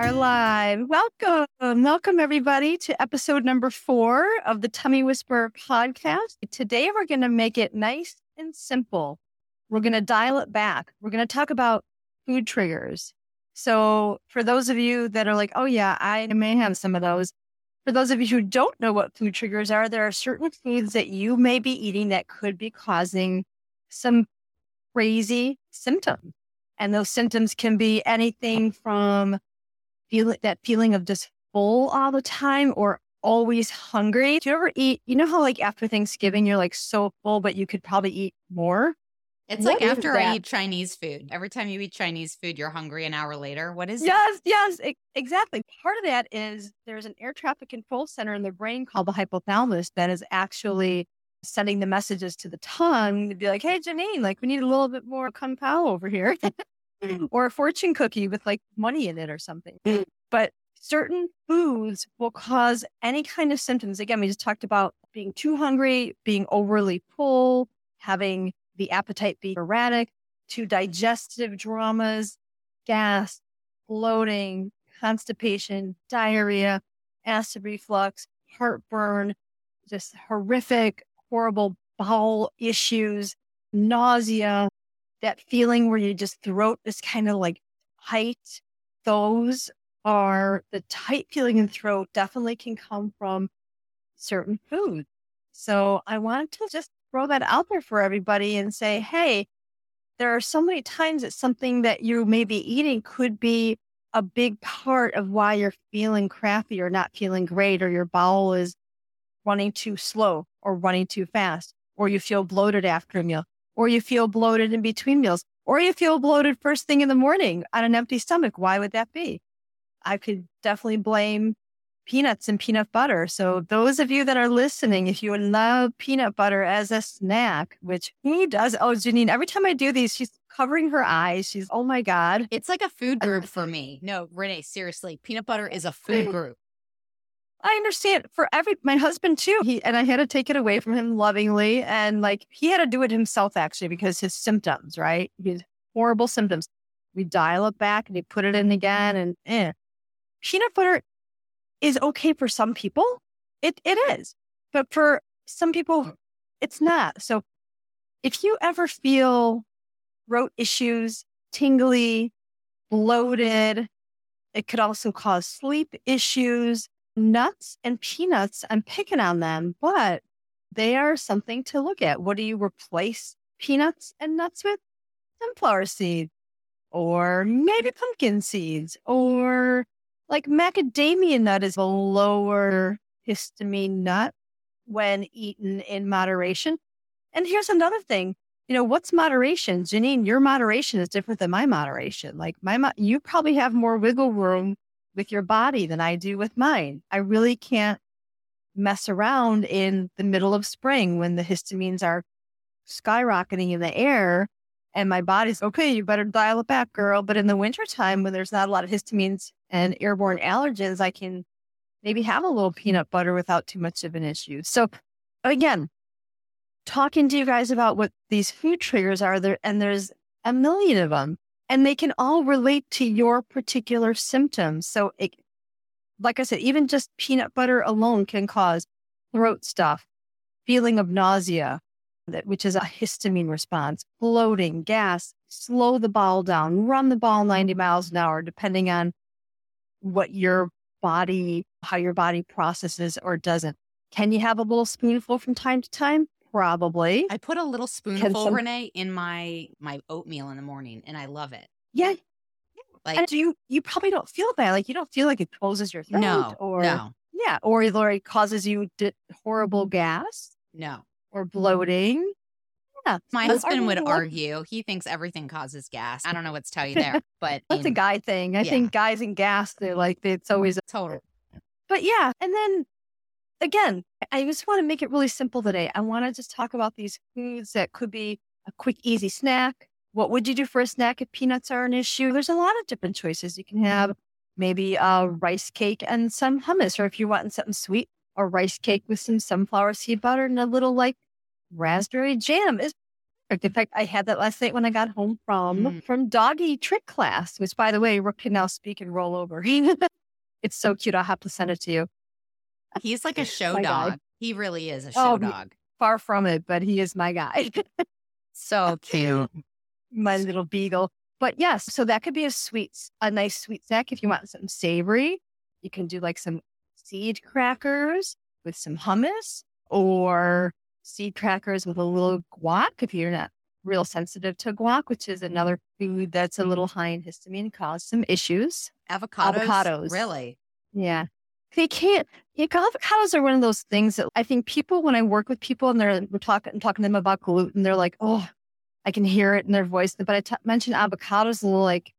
are live. Welcome. Welcome, everybody, to episode number four of the Tummy Whisperer podcast. Today, we're going to make it nice and simple. We're going to dial it back. We're going to talk about food triggers. So, for those of you that are like, oh, yeah, I may have some of those. For those of you who don't know what food triggers are, there are certain foods that you may be eating that could be causing some crazy symptoms. And those symptoms can be anything from feel that feeling of just full all the time or always hungry. Do you ever eat, you know how like after Thanksgiving, you're like so full, but you could probably eat more? It's what like after I eat Chinese food. Every time you eat Chinese food, you're hungry an hour later. What is yes, it? Yes, yes, exactly. Part of that is there's an air traffic control center in the brain called the hypothalamus that is actually mm-hmm. sending the messages to the tongue to be like, hey, Janine, like we need a little bit more kung pao over here. Mm. or a fortune cookie with like money in it or something. Mm. but certain foods will cause any kind of symptoms. Again, we just talked about being too hungry, being overly full, having the appetite be erratic, to digestive dramas, gas, bloating, constipation, diarrhea, acid reflux, heartburn, just horrific, horrible bowel issues, nausea, that feeling where you just throat is kind of like tight. Those are the tight feeling in throat definitely can come from certain foods. So I wanted to just throw that out there for everybody and say, hey, there are so many times that something that you may be eating could be a big part of why you're feeling crappy or not feeling great, or your bowel is running too slow or running too fast, or you feel bloated after a meal or you feel bloated in between meals, or you feel bloated first thing in the morning on an empty stomach. Why would that be? I could definitely blame peanuts and peanut butter. So those of you that are listening, if you love peanut butter as a snack, which he does. Oh, Janine, every time I do these, she's covering her eyes. She's, oh my God. It's like a food group for me. No, Renee, seriously, peanut butter is a food group. I understand for every my husband too. He and I had to take it away from him lovingly, and like he had to do it himself actually because his symptoms, right? His horrible symptoms. We dial it back and he put it in again, and eh. peanut butter is okay for some people. It it is, but for some people, it's not. So if you ever feel throat issues, tingly, bloated, it could also cause sleep issues nuts and peanuts, I'm picking on them, but they are something to look at. What do you replace peanuts and nuts with? Sunflower seeds, or maybe pumpkin seeds, or like macadamia nut is a lower histamine nut when eaten in moderation. And here's another thing. You know, what's moderation? Janine, your moderation is different than my moderation. Like my, mo- you probably have more wiggle room with your body than I do with mine. I really can't mess around in the middle of spring when the histamines are skyrocketing in the air and my body's okay, you better dial it back, girl. But in the wintertime, when there's not a lot of histamines and airborne allergens, I can maybe have a little peanut butter without too much of an issue. So again, talking to you guys about what these food triggers are there, and there's a million of them and they can all relate to your particular symptoms. So, it, like I said, even just peanut butter alone can cause throat stuff, feeling of nausea, that, which is a histamine response, bloating, gas, slow the ball down, run the ball 90 mm-hmm. miles an hour, depending on what your body, how your body processes or doesn't. Can you have a little spoonful from time to time? Probably. I put a little spoonful, some... Renee, in my my oatmeal in the morning, and I love it. Yeah. Like, and do you you probably don't feel bad. Like you don't feel like it closes your throat. No. Or no. Yeah. Or, it causes you di- horrible mm-hmm. gas. No. Or mm-hmm. bloating. Yeah. My husband would argue. He thinks everything causes gas. I don't know what to tell you there, but that's in, a guy thing. I yeah. think guys and gas, they're like, it's always a total. But yeah. And then again, I just want to make it really simple today. I want to just talk about these foods that could be a quick, easy snack. What would you do for a snack if peanuts are an issue? There's a lot of different choices. You can have maybe a rice cake and some hummus, or if you're wanting something sweet, a rice cake with some sunflower seed butter and a little like raspberry jam is perfect. In fact, I had that last night when I got home from Mm. from doggy trick class, which by the way, Rook can now speak and roll over. it's so cute. I'll have to send it to you. He's like a show My guy. dog. He really is a Oh, show he- dog. Far from it, but he is my guy. So cute. my little beagle. But yes, so that could be a sweet, a nice sweet snack if you want something savory. You can do like some seed crackers with some hummus or seed crackers with a little guac if you're not real sensitive to guac, which is another food that's a little high in histamine and cause some issues. Avocados. Avocados. Really? Yeah. They can't. Avocados are one of those things that I think people, when I work with people and they're we're talking talking to them about gluten, they're like, "Oh, I can hear it in their voice." But I t- mention avocados, and they're like,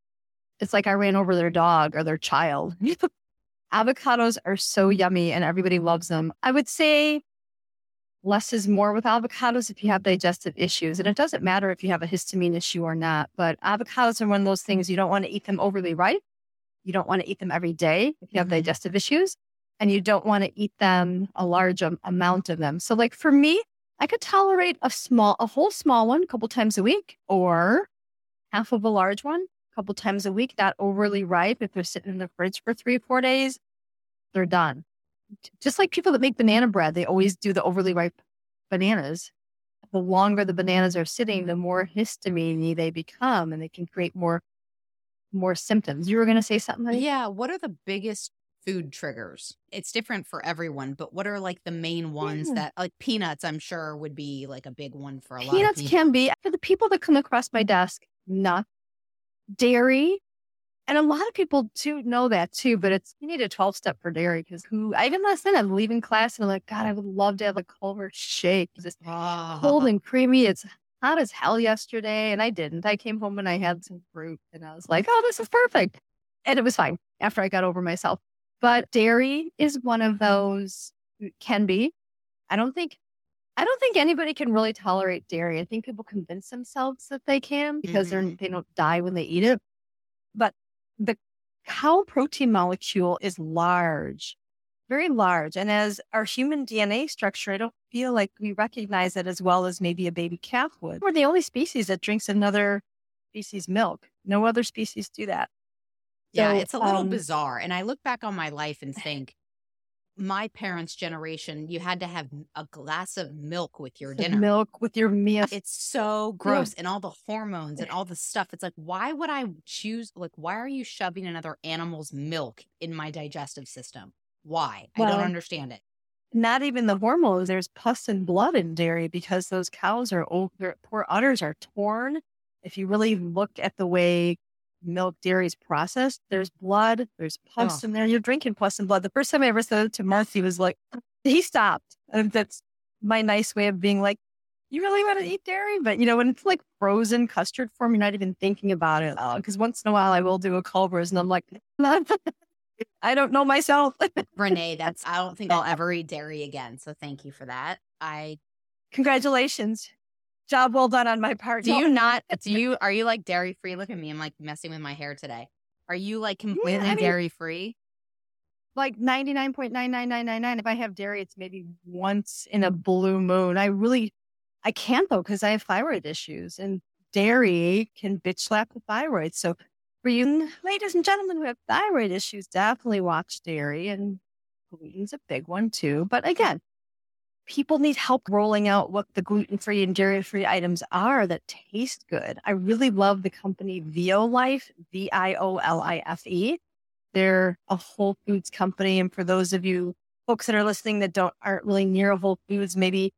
it's like I ran over their dog or their child. avocados are so yummy, and everybody loves them. I would say less is more with avocados if you have digestive issues, and it doesn't matter if you have a histamine issue or not. But avocados are one of those things you don't want to eat them overly ripe. You don't want to eat them every day if you have Mhm. digestive issues, and you don't want to eat them a large am- amount of them. So, like for me, I could tolerate a small, a whole small one a couple times a week, or half of a large one a couple times a week. Not overly ripe. If they're sitting in the fridge for three or four days, they're done. Just like people that make banana bread, they always do the overly ripe bananas. The longer the bananas are sitting, the more histamine they become, and they can create more more symptoms. You were going to say something? honey? Yeah. What are the biggest food triggers? It's different for everyone, but what are like the main ones Yeah. that like peanuts, I'm sure would be like a big one for a lot Peanuts of people. can be for the people that come across my desk, nuts, dairy. And a lot of people do know that too, but it's you need a 12 step for dairy because who I even last night I'm leaving class and I'm like, God, I would love to have a Culver shake. It's Oh. cold ah. and creamy. It's hot as hell yesterday, and I didn't. I came home and I had some fruit and I was like, oh, this is perfect. And it was fine after I got over myself. But dairy is one of those mm, can be. I don't think I don't think anybody can really tolerate dairy. I think people convince themselves that they can because they're mm-hmm. they don't die when they eat it. But the cow protein molecule is large, very large. And as our human DNA structure, I don't feel like we recognize it as well as maybe a baby calf would. We're the only species that drinks another species' milk. No other species do that. Yeah, So, it's a little um, bizarre. And I look back on my life and think, my parents' generation, you had to have a glass of milk with your dinner. Milk with your meal. It's so gross and all the hormones and all the stuff. It's like, why would I choose? Like, why are you shoving another animal's milk in my digestive system? Why? I don't understand it. not even the hormones. There's pus and blood in dairy because those cows are old. Their poor udders are torn. If you really look at the way milk dairy is processed, there's blood, there's pus Oh. in there. You're drinking pus and blood. The first time I ever said it to Mark, he was like, he stopped. And that's my nice way of being like, you really want to mm. eat dairy? But you know, when it's like frozen custard form, you're not even thinking about it. Because once in a while I will do a Culver's and I'm like, I don't know myself. Renee, that's, I don't think I'll ever eat dairy again. So thank you for that. I, Congratulations. Job well done on my part. do you not, do you, are you like dairy free? Look at me. I'm like messing with my hair today. Are you like completely I mean- dairy free? like 99.99999 if i have dairy it's maybe once in a blue moon i really i can't though because i have thyroid issues and dairy can bitch slap the thyroid so for you ladies and gentlemen who have thyroid issues definitely watch dairy and gluten's a big one too but again people need help rolling out what the gluten-free and dairy-free items are that taste good i really love the company violife v-i-o-l-i-f-e they're a Whole Foods company. And for those of you folks that are listening that don't aren't really near a Whole Foods, maybe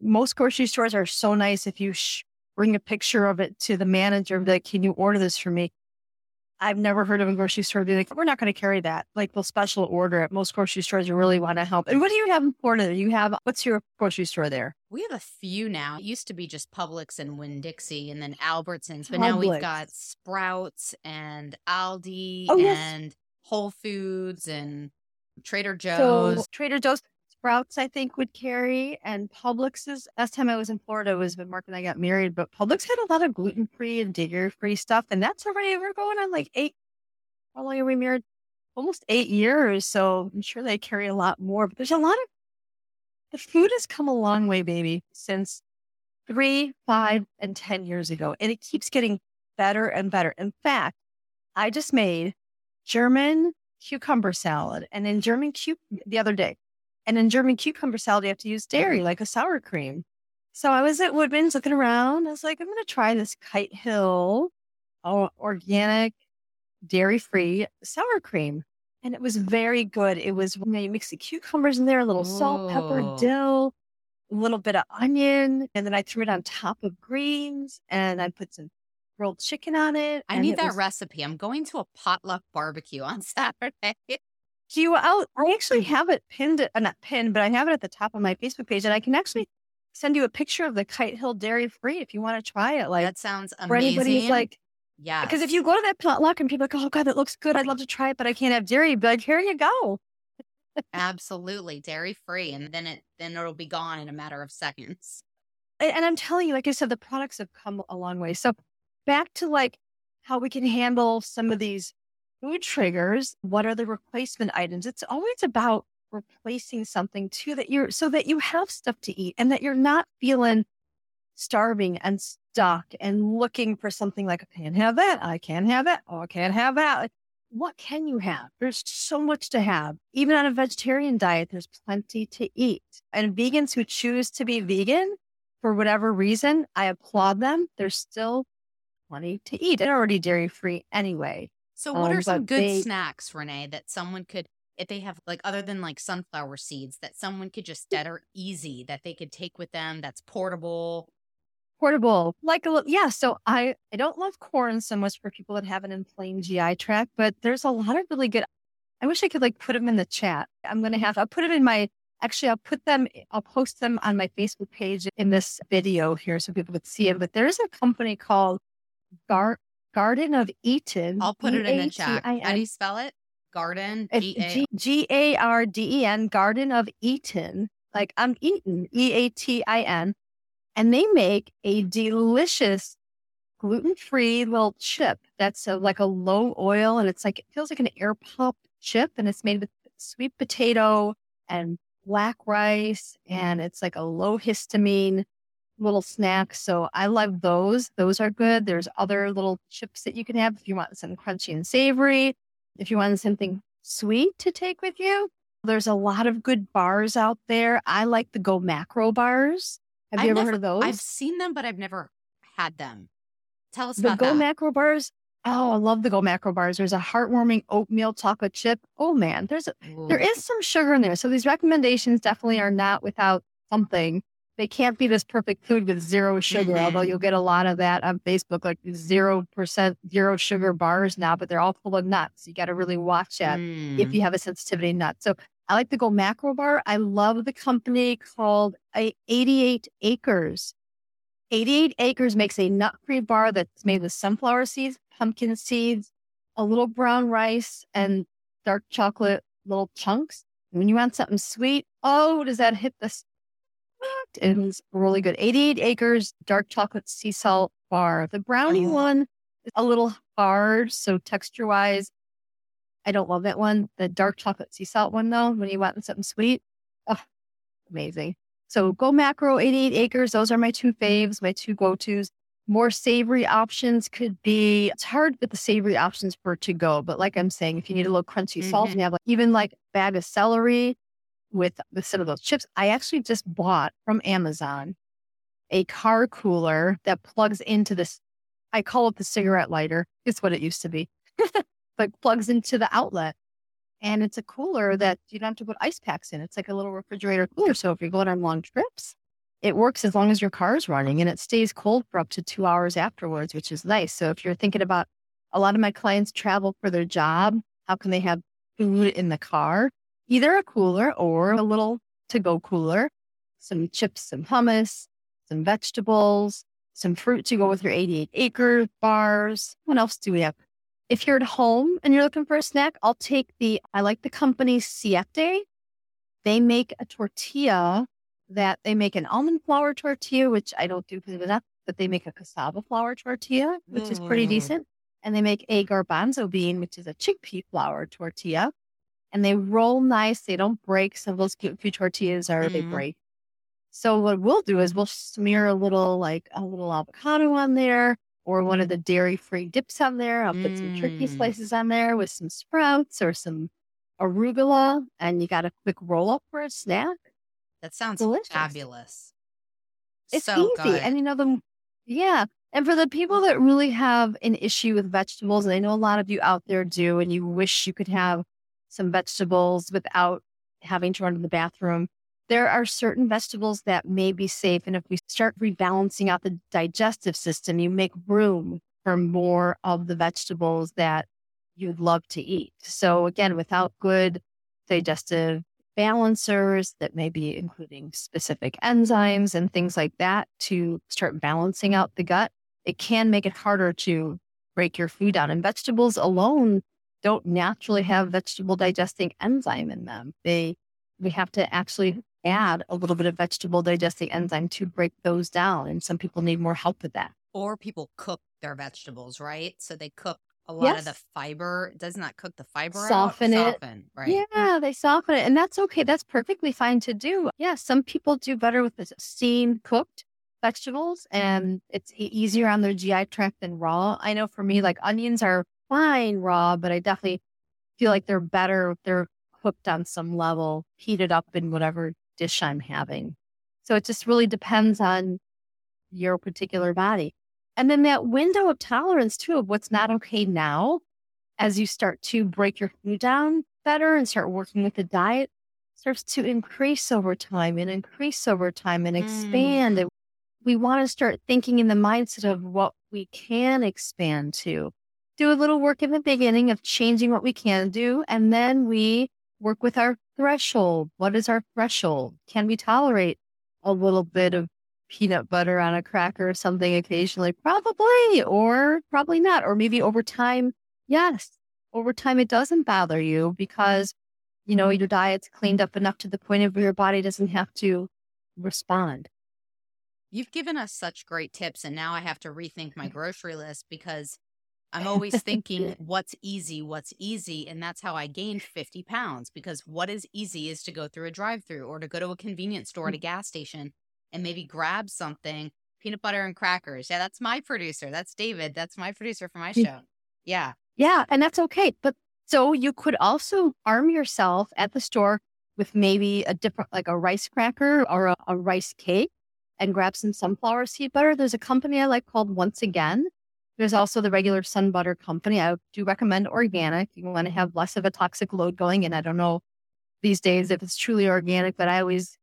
most grocery stores are so nice if you sh- bring a picture of it to the manager be like, can you order this for me? I've never heard of a grocery store be like, we're not going to carry that. Like they'll special order it. Most grocery stores really want to help. And what do you have in Florida? You have, what's your grocery store there? We have a few now. It used to be just Publix and Winn Dixie and then Albertsons, but now we've got Sprouts and Aldi Oh, yes. and Whole Foods and Trader So Joe's. Trader Joe's, Sprouts, I think would carry, and Publix's. Last time I was in Florida was when Mark and I got married, but Publix had a lot of gluten free and dairy free stuff, and that's already we're going on like eight. How long are we married? Almost eight years, so I'm sure they carry a lot more. But there's a lot of the food has come a long way, baby, since three, five, and 10 years ago. And it keeps getting better and better. In fact, I just made German cucumber salad and in German cu- the other day. And in German cucumber salad, you have to use dairy, mm-hmm. like a sour cream. So I was at Woodman's looking around. I was like, I'm going to try this Kite Hill organic, dairy free sour cream. And it was very good. It was, you, know, you mix the cucumbers in there, a little salt, pepper, dill, a little bit of onion. And then I threw it on top of greens and I put some grilled chicken on it. I need that was... recipe. I'm going to a potluck barbecue on Saturday. Do you out? I actually have it pinned, uh, not pinned, but I have it at the top of my Facebook page, and I can actually send you a picture of the Kite Hill Dairy Free if you want to try it. Like that sounds amazing. For anybody like, yeah, because if you go to that potluck and people are like, oh god, that looks good, I'd love to try it, but I can't have dairy. But like, here you go. Absolutely, dairy free, and then it then it'll be gone in a matter of seconds. And I'm telling you, like I said, the products have come a long way. So back to like how we can handle some of these food triggers. What are the replacement items? It's always about replacing something too that you're so that you have stuff to eat and that you're not feeling starving and stuck and looking for something like I can't have that, I can't have that, oh I can't have that. what can you have? There's so much to have. Even on a vegetarian diet, there's plenty to eat. And vegans who choose to be vegan for whatever reason, I applaud them. There's still plenty to eat. They're already dairy free anyway. So, what um, are some good they, snacks, Renee, that someone could, if they have like other than like sunflower seeds, that someone could just that are easy that they could take with them, that's portable? Portable, like a yeah. So I I don't love corn so much for people that have an inflamed GI tract, but there's a lot of really good. I wish I could like put them in the chat. I'm gonna have I'll put them in my actually I'll put them I'll post them on my Facebook page in this video here so people could see it. But there's a company called Gar- Garden of Eatin'. I'll put it in the chat. How do you spell it? Garden. G A R D E N. Garden of Eatin'. Like I'm eating. E A T I N. And they make a delicious gluten free little chip that's a, like a low oil and it's like, it feels like an air pop chip and it's made with sweet potato and black rice and it's like a low histamine little snacks. So I love those. Those are good. There's other little chips that you can have if you want some crunchy and savory. If you want something sweet to take with you, there's a lot of good bars out there. I like the Go Macro bars. Have you I've ever never, heard of those? I've seen them, but I've never had them. Tell us about the about Go that. Macro bars. Oh, I love the Go Macro bars. There's a heartwarming oatmeal chocolate chip. Oh man, there's a, there is some sugar in there. So these recommendations definitely are not without something they can't be this perfect food with zero sugar, mm-hmm. although you'll get a lot of that on Facebook, like zero percent, zero sugar bars now, but they're all full of nuts. You got to really watch that mm. if you have a sensitivity nut. So I like the Go Macro Bar. I love the company called 88 Acres. 88 Acres makes a nut free bar that's made with sunflower seeds, pumpkin seeds, a little brown rice, and dark chocolate little chunks. when you want something sweet, oh, does that hit the it was really good. 88 acres, dark chocolate sea salt bar. The brownie oh. one is a little hard. So texture wise, I don't love that one. The dark chocolate sea salt one though, when you want something sweet, oh, amazing. So go macro 88 acres. Those are my two faves, my two go-tos. More savory options could be, it's hard with the savory options for to go, but like I'm saying, if you need a little crunchy mm-hmm. salt and you have like, even like bag of celery, with, with some of those chips. I actually just bought from Amazon a car cooler that plugs into this. I call it the cigarette lighter. It's what it used to be, but plugs into the outlet. And it's a cooler that you don't have to put ice packs in. It's like a little refrigerator cooler. So if you're going on long trips, it works as long as your car is running and it stays cold for up to two hours afterwards, which is nice. So if you're thinking about a lot of my clients travel for their job, how can they have food in the car? Either a cooler or a little to go cooler, some chips, some hummus, some vegetables, some fruit to go with your 88 acre bars. What else do we have? If you're at home and you're looking for a snack, I'll take the, I like the company Siete. They make a tortilla that they make an almond flour tortilla, which I don't do because of enough, but they make a cassava flour tortilla, which mm. is pretty mm. decent. And they make a garbanzo bean, which is a chickpea flour tortilla and they roll nice. They don't break. Some of those food tortillas are, mm. they break. So what we'll do is we'll smear a little like a little avocado on there or one of the dairy free dips on there. I'll put some turkey Mm. slices on there with some sprouts or some arugula and you got a quick roll up for a snack. That sounds Delicious. fabulous. It's so easy. good. And you know, the yeah. And for the people that really have an issue with vegetables, and I know a lot of you out there do, and you wish you could have some vegetables without having to run to the bathroom, there are certain vegetables that may be safe. And if we start rebalancing out the digestive system, you make room for more of the vegetables that you'd love to eat. So again, without good digestive balancers that may be including specific enzymes and things like that to start balancing out the gut, it can make it harder to break your food down. And vegetables alone don't naturally have vegetable digesting enzyme in them. They we have to actually add a little bit of vegetable digesting enzyme to break those down. And some people need more help with that. or people cook their vegetables, right? So they cook a lot of the fiber. Doesn't that cook the fiber Soften out? it. Soften, right? Yeah, they soften it. And that's okay. That's perfectly fine to do. Yeah, some people do better with the steamed cooked vegetables and it's easier on their GI tract than raw. I know for me, like onions are fine raw, but I definitely feel like they're better if they're cooked on some level, heated up in whatever dish I'm having. So it just really depends on your particular body. And then that window of tolerance too of what's not okay now as you start to break your food down better and start working with the diet starts to increase over time and increase over time and Mm. expand. And we want to start thinking in the mindset of what we can expand to. Do a little work in the beginning of changing what we can do. And then we work with our threshold. What is our threshold? Can we tolerate a little bit of peanut butter on a cracker or something occasionally? Probably, or probably not. Or maybe over time, yes. Over time, it doesn't bother you because, you know, your diet's cleaned up enough to the point of where your body doesn't have to respond. You've given us such great tips, and now I have to rethink my grocery list because I'm always thinking, what's easy? What's easy? And that's how I gained 50 pounds because what is easy is to go through a drive through or to go to a convenience store at a gas station and maybe grab something peanut butter and crackers. Yeah, that's my producer. That's David. That's my producer for my Mm. show. Yeah. Yeah, and that's okay. But so you could also arm yourself at the store with maybe a different, like a rice cracker or a, a rice cake and grab some sunflower seed butter. There's a company I like called Once Again. There's also the regular sun butter company. I do recommend organic. You want to have less of a toxic load going. And I don't know these days if it's truly organic, but I always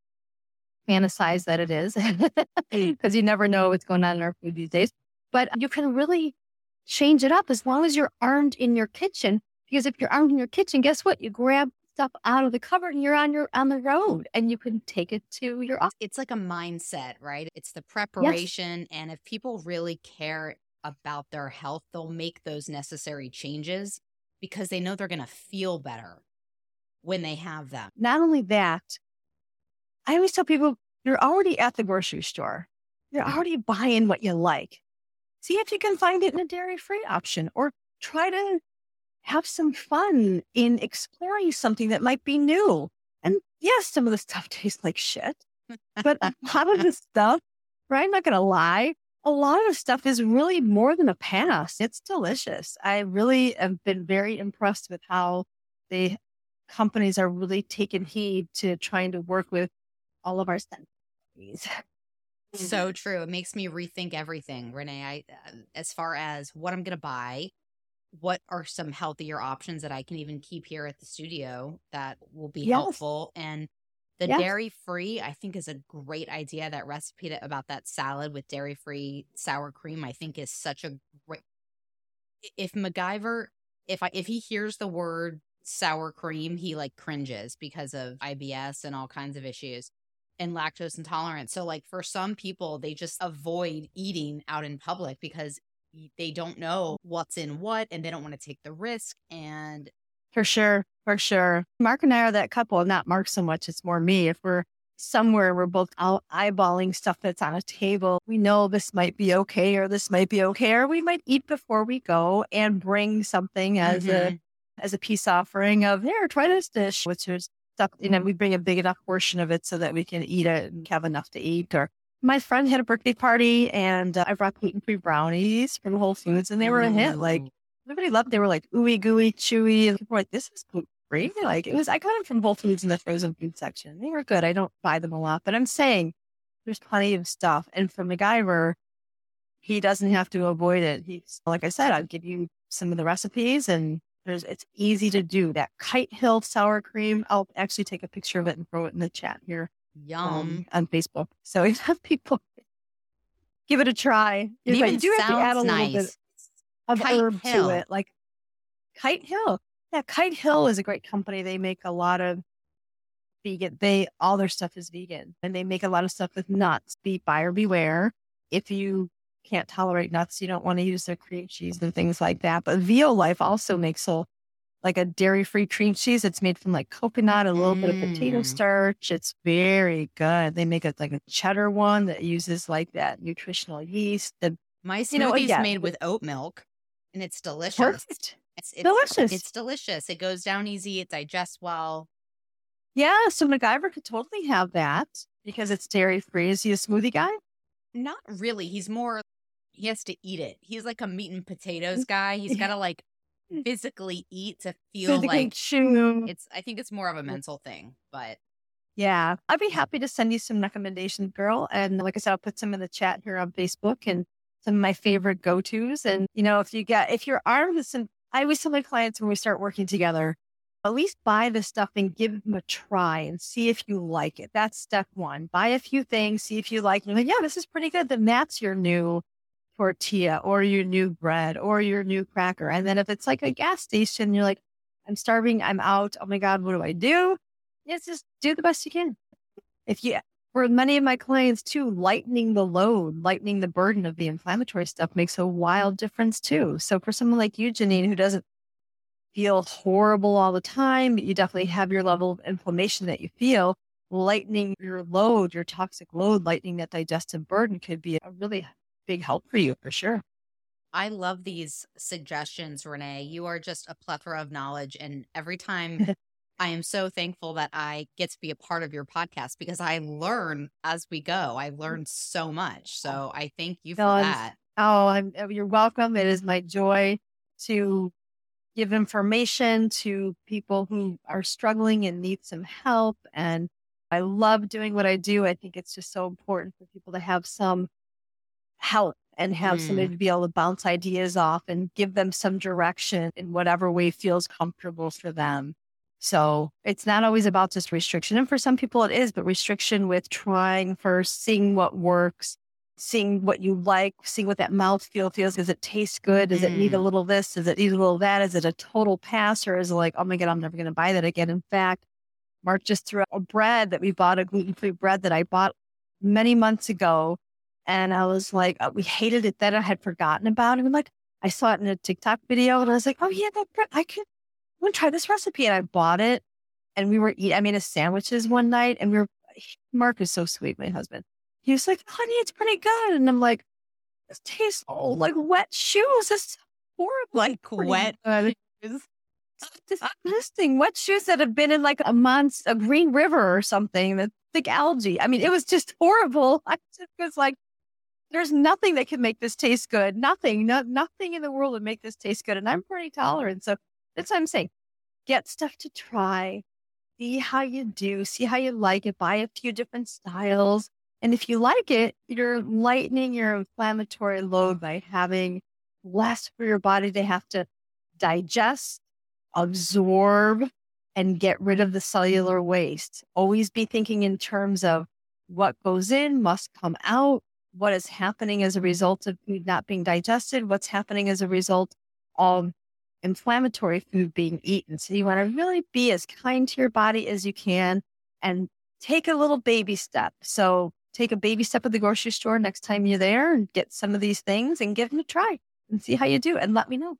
fantasize that it is mm. because you never know what's going on in our food these days. But you can really change it up as long as you're armed in your kitchen. Because if you're armed in your kitchen, guess what? You grab stuff out of the cupboard and you're on your on the road and you can take it to your office. It's like a mindset, right? It's the preparation. And if people really care about their health, they'll make those necessary changes because they know they're going to feel better when they have them. Not only that, I always tell people you're already at the grocery store. You're already buying what you like. See if you can find it in a dairy free option or try to have some fun in exploring something that might be new. And yes, some of the stuff tastes like shit, but a lot of the stuff, right? I'm not going to lie. A lot of stuff is really more than a pass. It's delicious. I really have been very impressed with how the companies are really taking heed to trying to work with all of our sensibilities. So true. It makes me rethink everything, Renee. I, uh, as far as what I'm going to buy, what are some healthier options that I can even keep here at the studio that will be Yes. helpful? And the Yes. dairy free, I think, is a great idea. That recipe that, about that salad with dairy free sour cream, I think, is such a great. If MacGyver, if I if he hears the word sour cream, he like cringes because of IBS and all kinds of issues and lactose intolerance. So, like for some people, they just avoid eating out in public because they don't know what's in what and they don't want to take the risk. And For sure. For sure. Mark and I are that couple, not Mark so much. It's more me. If we're somewhere, we're both out eyeballing stuff that's on a table. We know this might be okay or this might be okay, or we might eat before we go and bring something as a Mhm. as a peace offering of here, try this dish, which is stuff, you know, we bring a big enough portion of it so that we can eat it and have enough to eat. Or my friend had a birthday party and uh, I brought gluten free brownies from Whole Foods and they were a hit. Like everybody loved. They were like ooey gooey, chewy, and people were like, "This is great." Like it was. I got them from Whole Foods in the frozen food section. They were good. I don't buy them a lot, but I'm saying there's plenty of stuff. And for MacGyver, he doesn't have to avoid it. He's like I said, I'll give you some of the recipes and there's it's easy to do. That Kite Hill sour cream. I'll actually take a picture of it and throw it in the chat here. Um, Yum. Um, on Facebook. So we have people give it a try. It even you do have to add a sounds little bit nice. Of Kite herb Hill. to it. Like Kite Hill. Yeah, Kite Hill is a great company. They make a lot of vegan. They all their stuff is vegan, and they make a lot of stuff with nuts. Be buyer beware. If you can't tolerate nuts, you don't want to use their cream cheese and things like that. But Violife also makes a like a dairy free cream cheese. It's made from like coconut, a little bit of potato Mm. starch. It's very good. They make it like a cheddar one that uses like that nutritional yeast. The My smoothie's You know, again, made with oat milk and it's delicious. perfect. It's, it's Delicious. It's delicious. It goes down easy. It digests well. Yeah, so MacGyver could totally have that because it's dairy free. Is he a smoothie guy? Not really. He's more, he has to eat it. He's like a meat and potatoes mm. guy. He's got to like physically eat to feel Physically like chew. it's, I think it's more of a mental thing, but Yeah, I'd be happy to send you some recommendations, girl. And like I said, I'll put some in the chat here on Facebook and some of my mm-hmm. favorite go tos. And, you know, if you get, if you're armed with some, I always tell my clients when we start working together, at least buy the stuff and give them a try and see if you like it. That's step one. Buy a few things, see if you like it. Like, yeah, this is pretty good. Then that's your new tortilla or your new bread or your new cracker. And then if it's like a gas station, you're like, I'm starving, I'm out. Oh my God, what do I do? It's just do the best you can. If you, for many of my clients too, lightening the load, lightening the burden of the inflammatory stuff makes a wild difference too. So for someone like you, Janine, who doesn't feel horrible all the time, but you definitely have your level of inflammation that you feel, lightening your load, your toxic load, lightening that digestive burden could be a really big help for you for sure. I love these suggestions, Renee. You are just a plethora of knowledge. And every time I am so thankful that I get to be a part of your podcast because I learn as we go. I learn so much. So I thank you for No, that. Oh, I'm, uh, you're welcome. It is my joy to give information to people who are struggling and need some help. And I love doing what I do. I think it's just so important for people to have some help and have Mm. somebody to be able to bounce ideas off and give them some direction in whatever way feels comfortable for them. So it's not always about just restriction. And for some people it is, but restriction with trying first, seeing what works, seeing what you like, seeing what that mouth feel feels. Does it taste good? Does it need a Mm. little this? Does it need a little that? Is it a total pass or is it like, oh my God, I'm never going to buy that again? In fact, Mark just threw out a bread that we bought, a gluten free bread that I bought many months ago. And I was like, uh, we hated it then. I had forgotten about it. I'm like, I saw it in a TikTok video and I was like, oh yeah, that bread, I could, I'm to try this recipe. And I bought it and we were eating, I made a sandwiches one night and we were, Mark is so sweet, my husband. He was like, honey, it's pretty good. And I'm like, this tastes oh, like wet shoes. It's horrible. Like wet good. It's disgusting. Wet shoes that have been in like a month, a green river or something, that thick algae. I mean, it was just horrible. I just was like, there's nothing that can make this taste good. Nothing, no, nothing in the world would make this taste good. And I'm pretty tolerant. So that's what I'm saying. Get stuff to try, see how you do, see how you like it, buy a few different styles. And if you like it, you're lightening your inflammatory load by having less for your body to have to digest, absorb, and get rid of the cellular waste. Always be thinking in terms of what goes in must come out, what is happening as a result of food not being digested, what's happening as a result of inflammatory food being eaten. So you want to really be as kind to your body as you can and take a little baby step. So take a baby step at the grocery store next time you're there and get some of these things and give them a try and see how you do and let me know.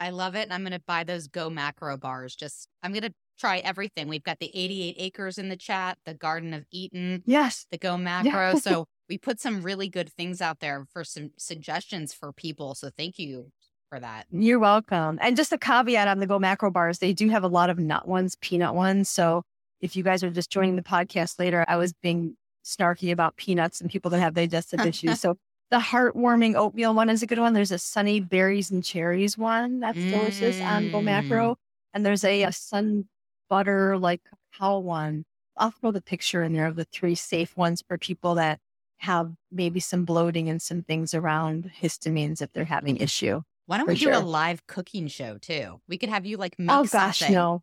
I love it. And I'm going to buy those Go Macro bars. Just, I'm going to try everything. We've got the 88 acres in the chat, the Garden of Eden, Yes. the Go Macro. so we put some really good things out there for some suggestions for people. So thank you for that. You're welcome. And just a caveat on the Go Macro bars, they do have a lot of nut ones, peanut ones. So if you guys are just joining the podcast later, I was being snarky about peanuts and people that have digestive issues. So the heartwarming oatmeal one is a good one. There's a sunny berries and cherries one that's delicious on Go Macro. Mm. And there's a, a sun butter like cacao one. I'll throw the picture in there of the three safe ones for people that have maybe some bloating and some things around histamines if they're having issue. Why don't we do a live cooking show too? We could have you like oh make oh gosh, something. no.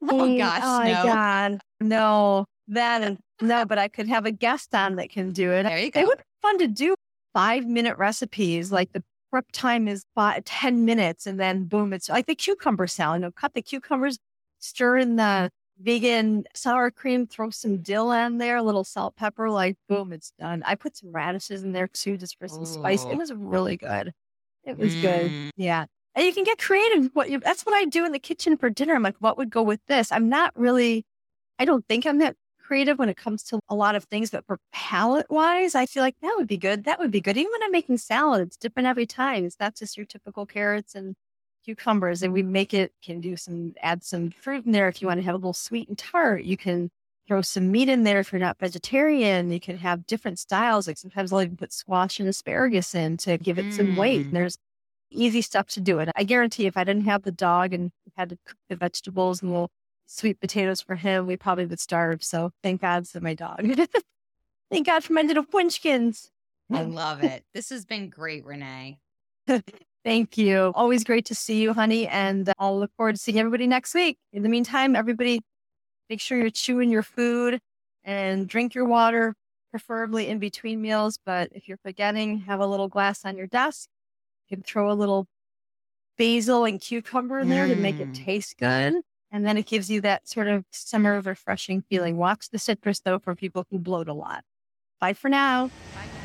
Oh gosh, oh no. God. No. That and no, but I could have a guest on that can do it. There you go. It would be fun to do five minute recipes. Like the prep time is five, 10 minutes and then boom, it's like the cucumber salad. You know, cut the cucumbers, stir in the vegan sour cream, throw some dill in there, a little salt, pepper, like boom, it's done. I put some radishes in there too, just for some spice. It was really good. It was good. Mm. Yeah. And you can get creative. What you, that's what I do in the kitchen for dinner. I'm like, what would go with this? I'm not really, I don't think I'm that creative when it comes to a lot of things, but for palate wise, I feel like that would be good. That would be good. Even when I'm making salad, it's different every time. It's not just your typical carrots and cucumbers. And we make it, can do some, add some fruit in there if you want to have a little sweet and tart. You can throw some meat in there if you're not vegetarian. You can have different styles. Like sometimes I'll even put squash and asparagus in to give it some weight. Mm. And there's easy stuff to do it. I guarantee if I didn't have the dog and had to cook the vegetables and little sweet potatoes for him, we probably would starve. So thank God for my dog. thank God for my little punchkins. I love it. This has been great, Renee. Thank you. Always great to see you, honey. And I'll look forward to seeing everybody next week. In the meantime, everybody, make sure you're chewing your food and drink your water, preferably in between meals. But if you're forgetting, have a little glass on your desk. You can throw a little basil and cucumber in there to make it Mm. taste good. And then it gives you that sort of summer refreshing feeling. Watch the citrus, though, for people who bloat a lot. Bye for now. Bye.